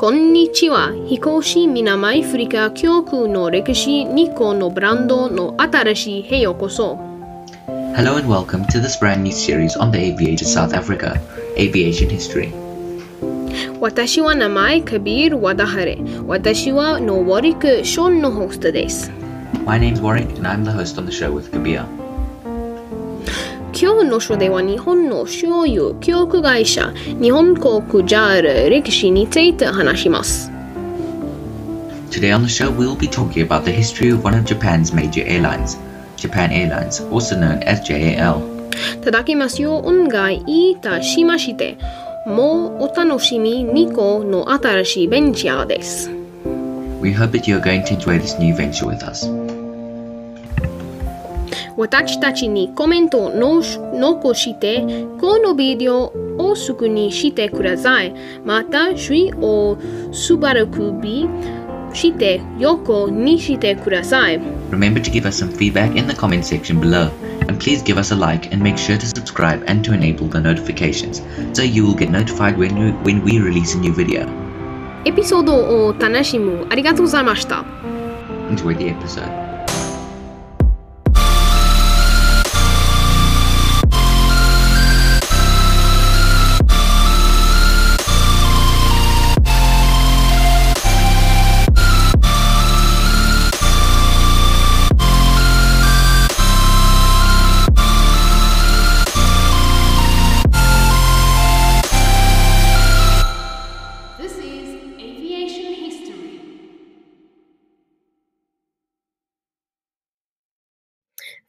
こんにちは。飛行士南アフリカ教空の歴史2個のブランドの新しいへようこそ。Hello and welcome to this brand new series on the aviator South Africa, Aviation History. 私は名前カビール・ワダハレ。私はノーワリク・ションのホストです。My name's Warwick and I'm the host on the show with Kabir. 今日の書では日本の所有記憶会社日本航空 JAL 歴史について話します。Today on the show we'll be talking about the history of one of Japan's major airlines, Japan Airlines, also known as JAL. ただきますよお願いいたしまして、もうお楽しみ2個の新しいベンチャーです。We hope that you are going to enjoy this new venture with us. 私たちにコメントをの残して、このビデオをすぐにしてください。また、首位を素早く首して横にしてください。 Remember to give us some feedback in the comment section below. And please give us a like and make sure to subscribe and to enable the notifications so you will get notified when we, when we release a new video. エピソードを楽しむありがとうございました。 Enjoy the episode.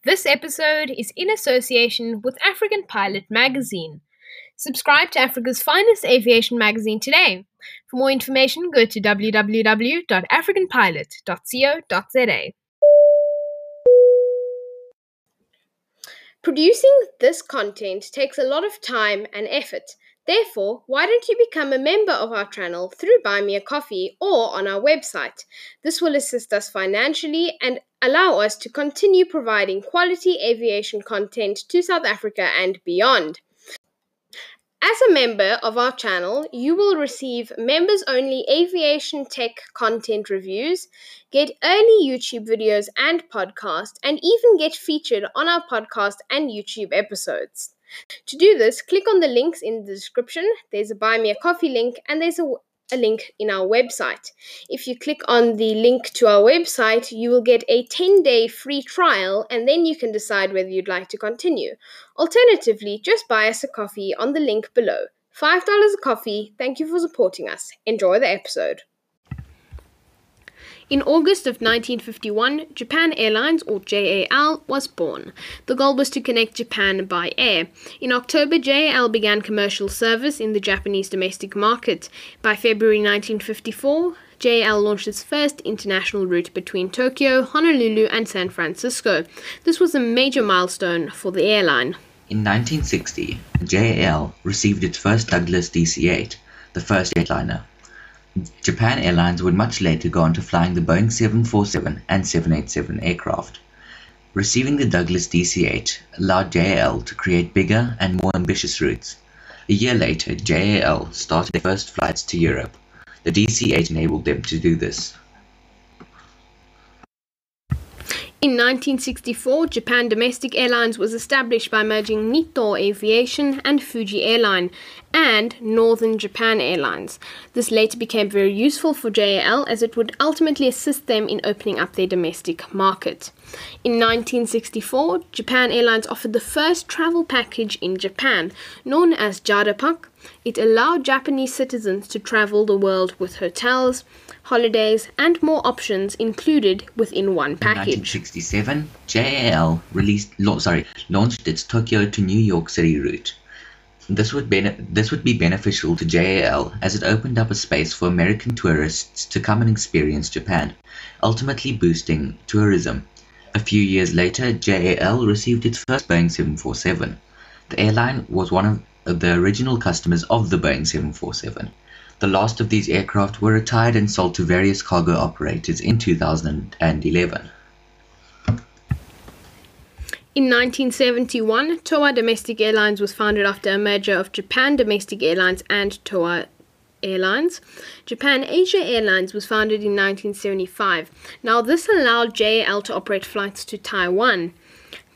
This episode is in association with African Pilot magazine. Subscribe to Africa's finest aviation magazine today. For more information, go to www.africanpilot.co.za. Producing this content takes a lot of time and effort. Therefore, why don't you become a member of our channel through Buy Me a Coffee or on our website? This will assist us financially and allow us to continue providing quality aviation content to South Africa and beyond. As a member of our channel, you will receive members only aviation tech content reviews, get early YouTube videos and podcasts, and even get featured on our podcast and YouTube episodes. To do this, click on the links in the description. There's a buy me a coffee link and there's a, a link in our website. If you click on the link to our website, you will get a 10 day free trial and then you can decide whether you'd like to continue. Alternatively, just buy us a coffee on the link below. $5 a coffee. Thank you for supporting us. Enjoy the episode. In August of 1951, Japan Airlines, or JAL, was born. The goal was to connect Japan by air. In October, JAL began commercial service in the Japanese domestic market. By February 1954, JAL launched its first international route between Tokyo, Honolulu, and San Francisco. This was a major milestone for the airline. In 1960, JAL received its first Douglas DC-8, the first jetliner. Japan Airlines would much later go on to flying the Boeing 747 and 787 aircraft. Receiving the Douglas DC-8 allowed JAL to create bigger and more ambitious routes. A year later, JAL started their first flights to Europe. The DC-8 enabled them to do this. In 1964, Japan Domestic Airlines was established by merging Nitto Aviation and Fuji Airline and Northern Japan Airlines. This later became very useful for JAL as it would ultimately assist them in opening up their domestic market. In 1964, Japan Airlines offered the first travel package in Japan, known as Jadapak. It allowed Japanese citizens to travel the world with hotels, holidays, and more options included within one package. In package. 1967, JAL released, sorry, launched its Tokyo to New York City route. This would, this would be beneficial to JAL as it opened up a space for American tourists to come and experience Japan, ultimately boosting tourism. A few years later, JAL received its first Boeing 747. The airline was one of the original customers of the Boeing 747. The last of these aircraft were retired and sold to various cargo operators in 2011. In 1971, Toa Domestic Airlines was founded after a merger of Japan Domestic Airlines and Toa Airlines. Japan Asia Airlines was founded in 1975. Now, this allowed JAL to operate flights to Taiwan.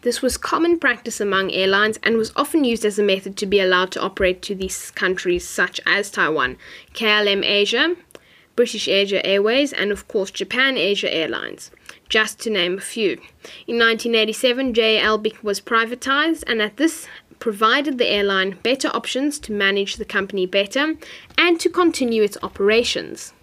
This was common practice among airlines and was often used as a method to be allowed to operate to these countries such as Taiwan, KLM Asia, British Asia Airways, and of course Japan Asia Airlines, just to name a few. In 1987, JAL was privatized, and at this provided the airline better options to manage the company better and to continue its operations.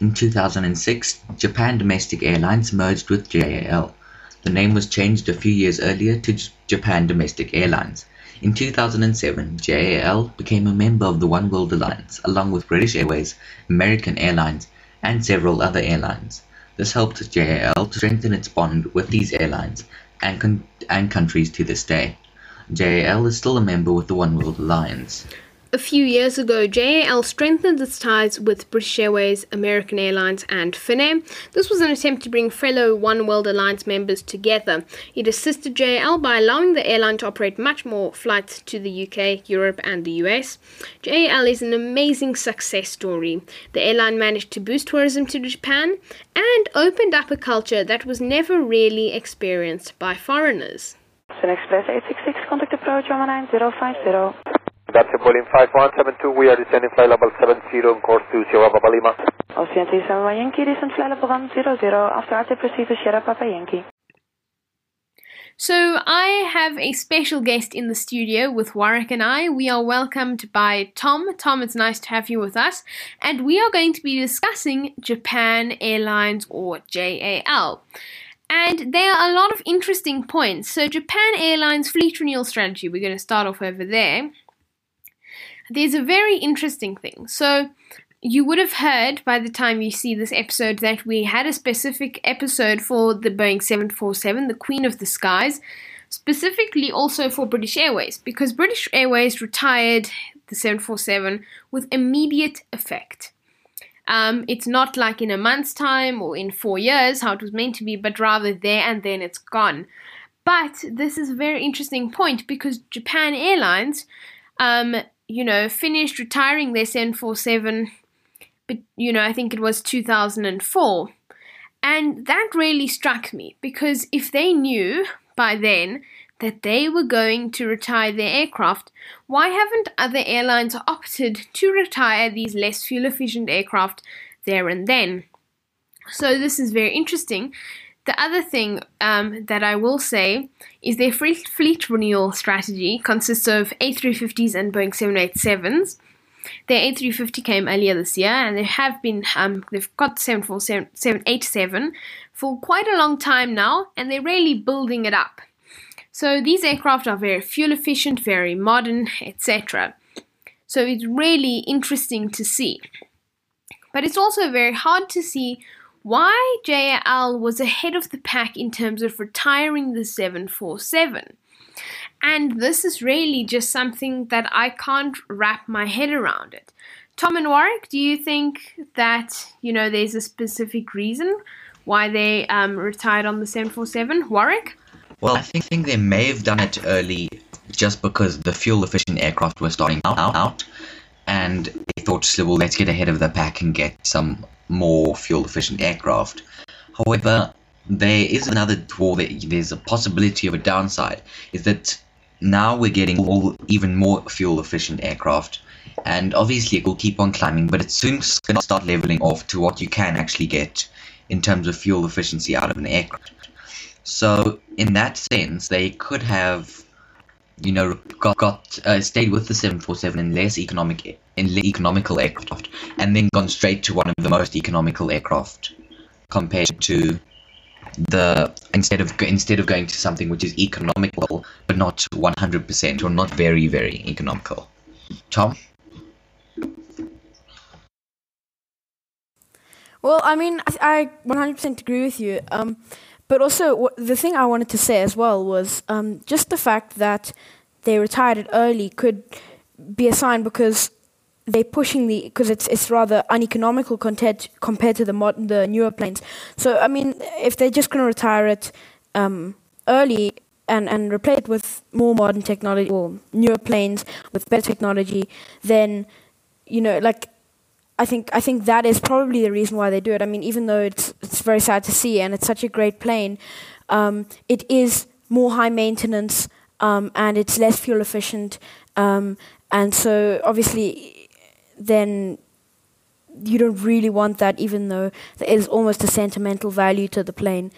In 2006, Japan Domestic Airlines merged with JAL. The name was changed a few years earlier to Japan Domestic Airlines. In 2007, JAL became a member of the Oneworld Alliance, along with British Airways, American Airlines, and several other airlines. This helped JAL to strengthen its bond with these airlines and, and countries to this day. JAL is still a member with the Oneworld Alliance. A few years ago, JAL strengthened its ties with British Airways, American Airlines, and Finnair. This was an attempt to bring fellow Oneworld Alliance members together. It assisted JAL by allowing the airline to operate much more flights to the UK, Europe, and the US. JAL is an amazing success story. The airline managed to boost tourism to Japan and opened up a culture that was never really experienced by foreigners. Sun Express 866, contact approach 19050. That's a Boeing 5172. We are descending flight level 70 on course to Sierra Papa Lima. Ocean 37 Yankee, descend flight level 100. After RT proceed to Sierra Papa Yankee. So I have a special guest in the studio with Warwick and I. We are welcomed by Tom. Tom, it's nice to have you with us. And we are going to be discussing Japan Airlines or JAL. And there are a lot of interesting points. So Japan Airlines fleet renewal strategy, we're going to start off over there there's a very interesting thing. So, you would have heard by the time you see this episode that we had a specific episode for the Boeing 747, the Queen of the Skies, specifically also for British Airways, because British Airways retired the 747 with immediate effect. Um, it's not like in a month's time or in four years, how it was meant to be, but rather there and then it's gone. But this is a very interesting point because Japan Airlines um, you know, finished retiring their 747, but, you know, I think it was 2004. And that really struck me because if they knew by then that they were going to retire their aircraft, why haven't other airlines opted to retire these less fuel efficient aircraft there and then? So, this is very interesting the other thing um, that I will say is their fleet, renewal strategy consists of A350s and Boeing 787s. Their A350 came earlier this year, and they have been um, they've got 747, 787 for quite a long time now, and they're really building it up. So these aircraft are very fuel efficient, very modern, etc. So it's really interesting to see. But it's also very hard to see why JAL was ahead of the pack in terms of retiring the 747. And this is really just something that I can't wrap my head around it. Tom and Warwick, do you think that, you know, there's a specific reason why they um, retired on the 747? Warwick? Well, I think, think they may have done it early just because the fuel efficient aircraft were starting out, out and they thought, well, let's get ahead of the pack and get some more fuel efficient aircraft. However, there is another draw that there's a possibility of a downside is that now we're getting all, even more fuel efficient aircraft and obviously it will keep on climbing but it's soon going to start leveling off to what you can actually get in terms of fuel efficiency out of an aircraft so in that sense they could have you know, got, got uh, stayed with the 747 in less economic in economical aircraft, and then gone straight to one of the most economical aircraft compared to the instead of instead of going to something which is economical but not 100% or not very very economical. Tom. Well, I mean, I, I 100% agree with you. Um, but also, the thing I wanted to say as well was um, just the fact that they retired it early could be a sign because they're pushing the because it's it's rather uneconomical compared compared to the modern the newer planes. So I mean, if they're just going to retire it um, early and and replace it with more modern technology or newer planes with better technology, then you know, like I think I think that is probably the reason why they do it. I mean, even though it's it's very sad to see and it's such a great plane, um, it is more high maintenance um, and it's less fuel efficient, um, and so obviously then you don't really want that. Even though there is almost a sentimental value to the plane,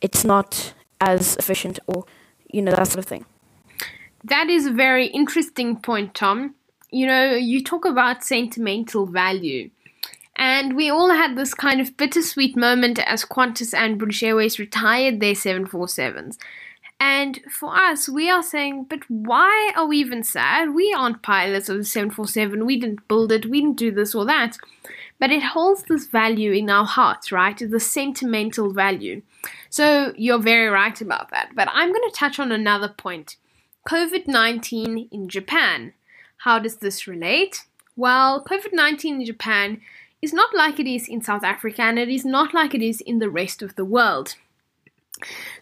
it's not as efficient or you know that sort of thing. That is a very interesting point, Tom you know, you talk about sentimental value. And we all had this kind of bittersweet moment as Qantas and British Airways retired their 747s. And for us, we are saying, but why are we even sad? We aren't pilots of the 747. We didn't build it. We didn't do this or that. But it holds this value in our hearts, right? The sentimental value. So you're very right about that. But I'm going to touch on another point COVID 19 in Japan. How does this relate? Well, COVID 19 in Japan is not like it is in South Africa and it is not like it is in the rest of the world.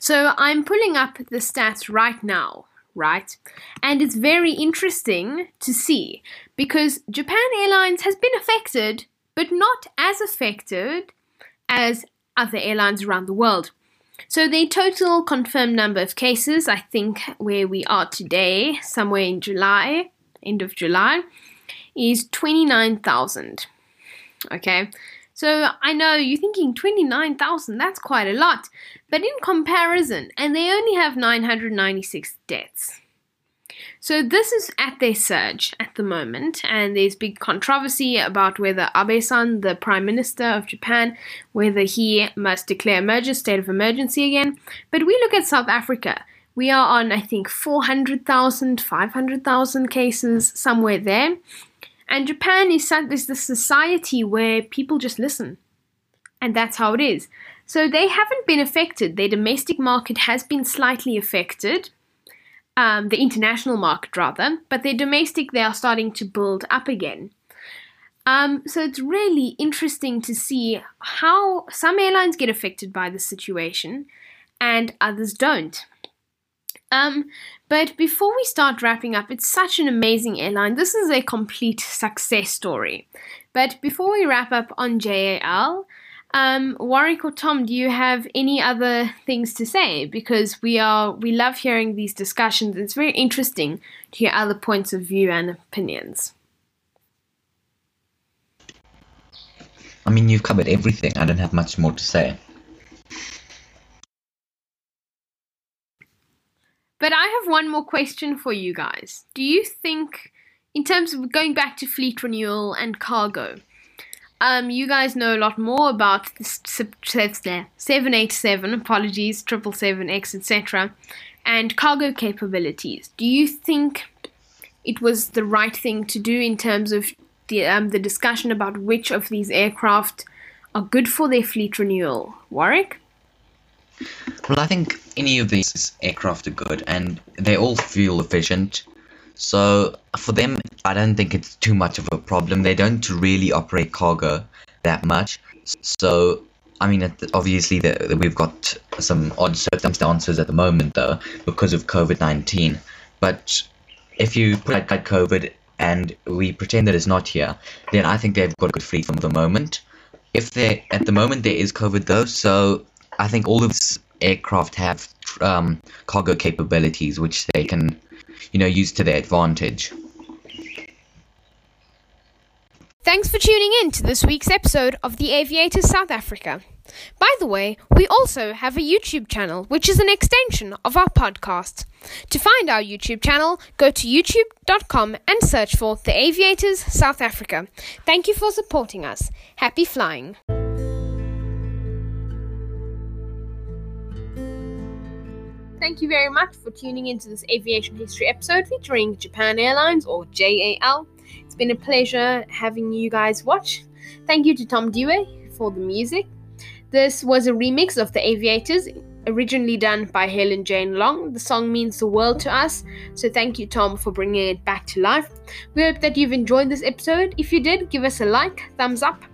So I'm pulling up the stats right now, right? And it's very interesting to see because Japan Airlines has been affected, but not as affected as other airlines around the world. So the total confirmed number of cases, I think where we are today, somewhere in July, end of July, is 29,000. Okay, so I know you're thinking 29,000, that's quite a lot, but in comparison, and they only have 996 deaths. So this is at their surge at the moment, and there's big controversy about whether Abe-san, the Prime Minister of Japan, whether he must declare emergency state of emergency again. But we look at South Africa, we are on, I think, 400,000, 500,000 cases, somewhere there. And Japan is, is the society where people just listen. And that's how it is. So they haven't been affected. Their domestic market has been slightly affected, um, the international market rather, but their domestic, they are starting to build up again. Um, so it's really interesting to see how some airlines get affected by the situation and others don't. Um, but before we start wrapping up, it's such an amazing airline. This is a complete success story. But before we wrap up on JAL, um, Warwick or Tom, do you have any other things to say? Because we are we love hearing these discussions. It's very interesting to hear other points of view and opinions. I mean, you've covered everything. I don't have much more to say. But I have one more question for you guys. Do you think, in terms of going back to fleet renewal and cargo, um, you guys know a lot more about the 787, apologies, 777X, etc., and cargo capabilities. Do you think it was the right thing to do in terms of the, um, the discussion about which of these aircraft are good for their fleet renewal? Warwick? Well, I think any of these aircraft are good, and they all fuel efficient. So for them, I don't think it's too much of a problem. They don't really operate cargo that much. So I mean, obviously, the, we've got some odd circumstances at the moment, though, because of COVID 19. But if you put out COVID and we pretend that it's not here, then I think they've got a good fleet from the moment. If they at the moment there is COVID though, so I think all of these aircraft have um, cargo capabilities which they can, you know, use to their advantage. Thanks for tuning in to this week's episode of The Aviators South Africa. By the way, we also have a YouTube channel, which is an extension of our podcast. To find our YouTube channel, go to youtube.com and search for The Aviators South Africa. Thank you for supporting us. Happy flying! Thank you very much for tuning into this aviation history episode featuring Japan Airlines or JAL. It's been a pleasure having you guys watch. Thank you to Tom Dewey for the music. This was a remix of The Aviators, originally done by Helen Jane Long. The song means the world to us, so thank you, Tom, for bringing it back to life. We hope that you've enjoyed this episode. If you did, give us a like, thumbs up,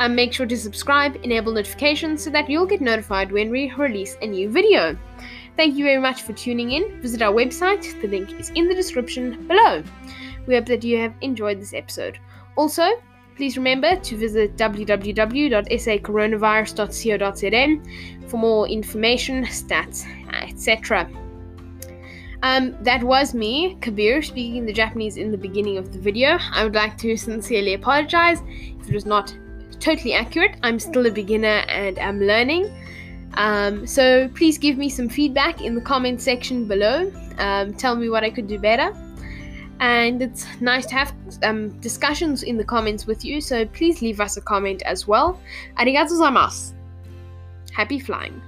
and make sure to subscribe, enable notifications so that you'll get notified when we release a new video. Thank you very much for tuning in. Visit our website, the link is in the description below. We hope that you have enjoyed this episode. Also, please remember to visit www.sacoronavirus.co.za for more information, stats, etc. Um, that was me, Kabir, speaking the Japanese in the beginning of the video. I would like to sincerely apologize if it was not totally accurate. I'm still a beginner and I'm learning. Um, so please give me some feedback in the comment section below. Um, tell me what I could do better. And it's nice to have um, discussions in the comments with you, so please leave us a comment as well. Arigatou gozaimasu. Happy flying.